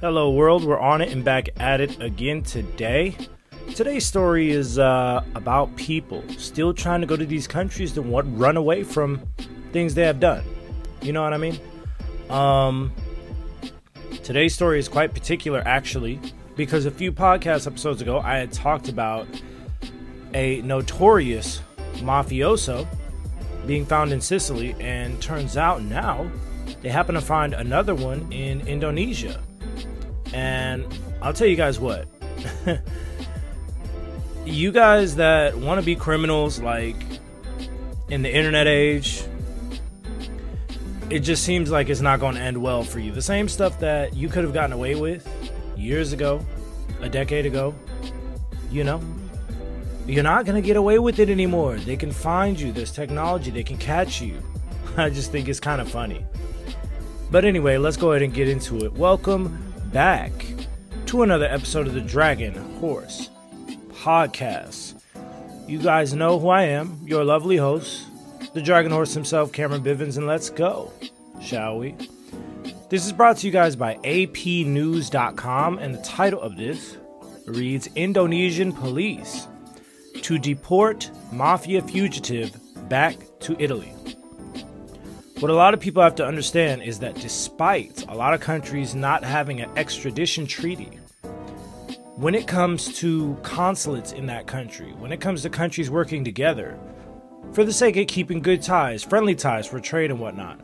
Hello, world. We're on it and back at it again today. Today's story is uh, about people still trying to go to these countries to run away from things they have done. You know what I mean? Um, today's story is quite particular, actually, because a few podcast episodes ago I had talked about a notorious mafioso being found in Sicily, and turns out now they happen to find another one in Indonesia. And I'll tell you guys what. you guys that want to be criminals like in the internet age, it just seems like it's not going to end well for you. The same stuff that you could have gotten away with years ago, a decade ago, you know, you're not going to get away with it anymore. They can find you, there's technology, they can catch you. I just think it's kind of funny. But anyway, let's go ahead and get into it. Welcome back to another episode of the Dragon Horse Podcast. You guys know who I am, your lovely host, the Dragon Horse himself, Cameron Bivens, and let's go, shall we? This is brought to you guys by APNews.com, and the title of this reads Indonesian Police to Deport Mafia Fugitive Back to Italy. What a lot of people have to understand is that despite a lot of countries not having an extradition treaty, when it comes to consulates in that country, when it comes to countries working together for the sake of keeping good ties, friendly ties for trade and whatnot,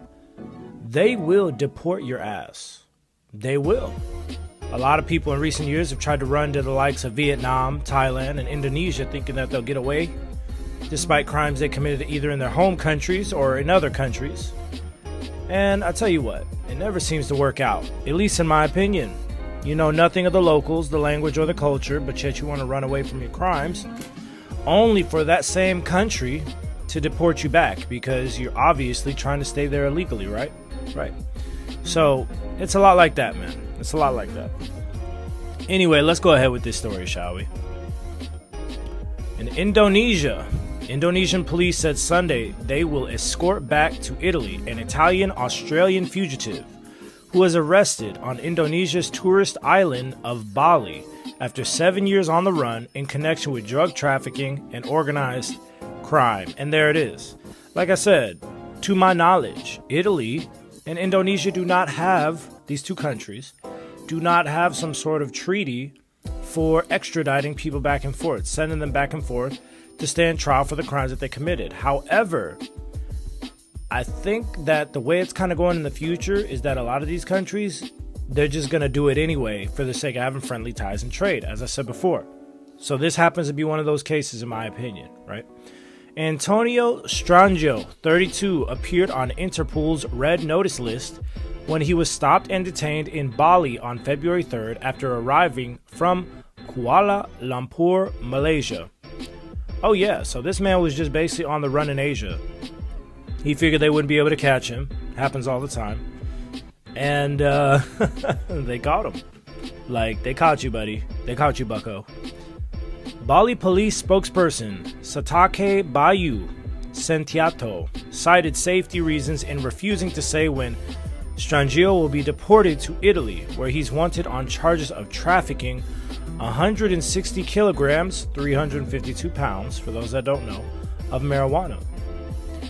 they will deport your ass. They will. A lot of people in recent years have tried to run to the likes of Vietnam, Thailand, and Indonesia thinking that they'll get away despite crimes they committed either in their home countries or in other countries. And I tell you what, it never seems to work out, at least in my opinion. You know nothing of the locals, the language, or the culture, but yet you want to run away from your crimes, only for that same country to deport you back because you're obviously trying to stay there illegally, right? Right. So it's a lot like that, man. It's a lot like that. Anyway, let's go ahead with this story, shall we? In Indonesia, Indonesian police said Sunday they will escort back to Italy an Italian Australian fugitive who was arrested on Indonesia's tourist island of Bali after seven years on the run in connection with drug trafficking and organized crime. And there it is. Like I said, to my knowledge, Italy and Indonesia do not have, these two countries, do not have some sort of treaty for extraditing people back and forth, sending them back and forth to stand trial for the crimes that they committed. However, I think that the way it's kind of going in the future is that a lot of these countries, they're just going to do it anyway for the sake of having friendly ties and trade, as I said before. So this happens to be one of those cases, in my opinion, right? Antonio Strangio, 32, appeared on Interpol's red notice list when he was stopped and detained in Bali on February 3rd after arriving from Kuala Lumpur, Malaysia. Oh, yeah, so this man was just basically on the run in Asia. He figured they wouldn't be able to catch him. Happens all the time. And uh, they caught him. Like, they caught you, buddy. They caught you, bucko. Bali police spokesperson Satake Bayu Sentiato cited safety reasons in refusing to say when Strangio will be deported to Italy, where he's wanted on charges of trafficking 160 kilograms, 352 pounds, for those that don't know, of marijuana.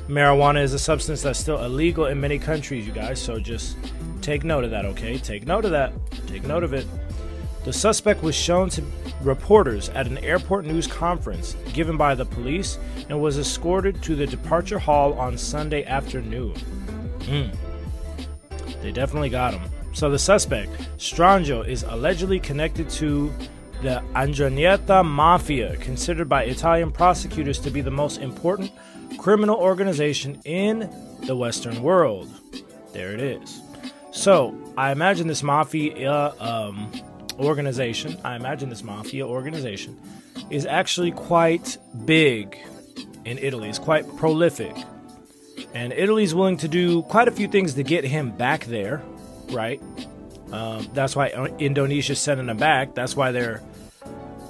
Marijuana is a substance that's still illegal in many countries, you guys, so just take note of that, okay? Take note of that. Take note of it. The suspect was shown to reporters at an airport news conference given by the police and was escorted to the departure hall on Sunday afternoon. Mm. They definitely got him. So the suspect, Strangio, is allegedly connected to the the 'Ndrangheta Mafia, considered by Italian prosecutors to be the most important criminal organization in the Western world. There it is. So, I imagine this mafia um, organization, I imagine this mafia organization is actually quite big in Italy. It's quite prolific. And Italy's willing to do quite a few things to get him back there, right? Um, that's why Indonesia's sending him back. That's why they're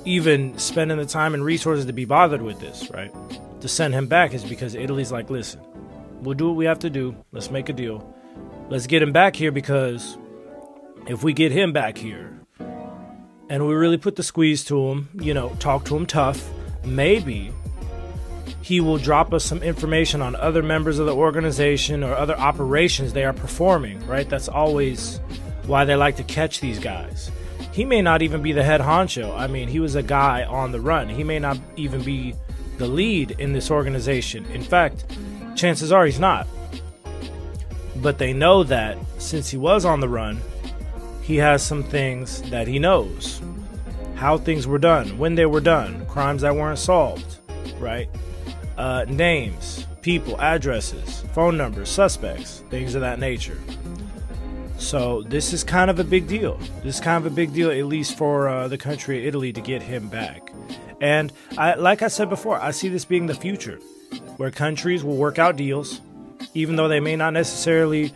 even spending the time and resources to be bothered with this, right? To send him back is because Italy's like, listen, we'll do what we have to do. Let's make a deal. Let's get him back here because if we get him back here and we really put the squeeze to him, you know, talk to him tough, maybe he will drop us some information on other members of the organization or other operations they are performing, right? That's always why they like to catch these guys. He may not even be the head honcho. I mean, he was a guy on the run. He may not even be the lead in this organization. In fact, chances are he's not. But they know that since he was on the run, he has some things that he knows. How things were done, when they were done, crimes that weren't solved, right? uh, names, people, addresses, phone numbers, suspects, things of that nature. So this is kind of a big deal. This is kind of a big deal, at least for uh, the country of Italy, to get him back. And I, like I said before, I see this being the future, where countries will work out deals, even though they may not necessarily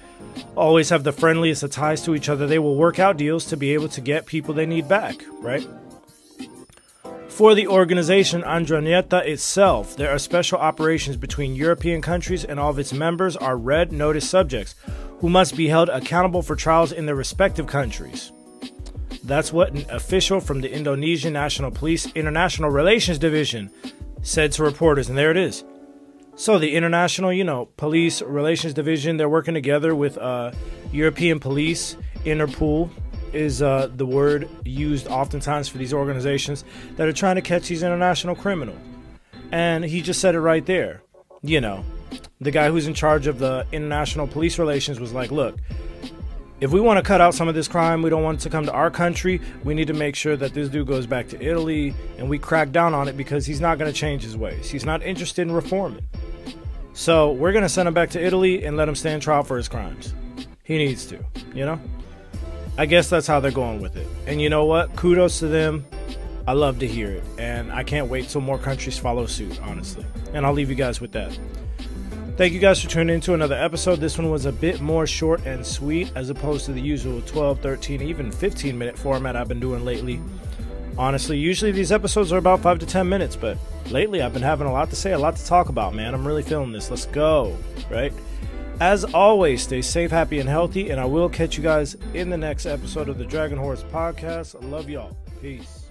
always have the friendliest of ties to each other. They will work out deals to be able to get people they need back, right? For the organization 'Ndrangheta itself, there are special operations between European countries, and all of its members are red notice subjects who must be held accountable for trials in their respective countries. That's what an official from the Indonesian National Police International Relations Division said to reporters, and there it is. So the international, you know, police relations division, they're working together with uh, European police, Interpol, is uh, the word used oftentimes for these organizations that are trying to catch these international criminals. And he just said it right there. You know, the guy who's in charge of the international police relations was like, look, if we want to cut out some of this crime, we don't want it to come to our country, we need to make sure that this dude goes back to Italy and we crack down on it because he's not going to change his ways. He's not interested in reforming. So we're going to send him back to Italy and let him stand trial for his crimes. He needs to, you know? I guess that's how they're going with it. And you know what? Kudos to them. I love to hear it. And I can't wait till more countries follow suit, honestly. And I'll leave you guys with that. Thank you guys for tuning into another episode. This one was a bit more short and sweet as opposed to the usual 12, 13, even 15 minute format I've been doing lately. Honestly, usually these episodes are about 5 to 10 minutes, but lately I've been having a lot to say, a lot to talk about, man. I'm really feeling this. Let's go, right? As always, stay safe, happy, and healthy, and I will catch you guys in the next episode of the Dragon Horse Podcast. I love y'all. Peace.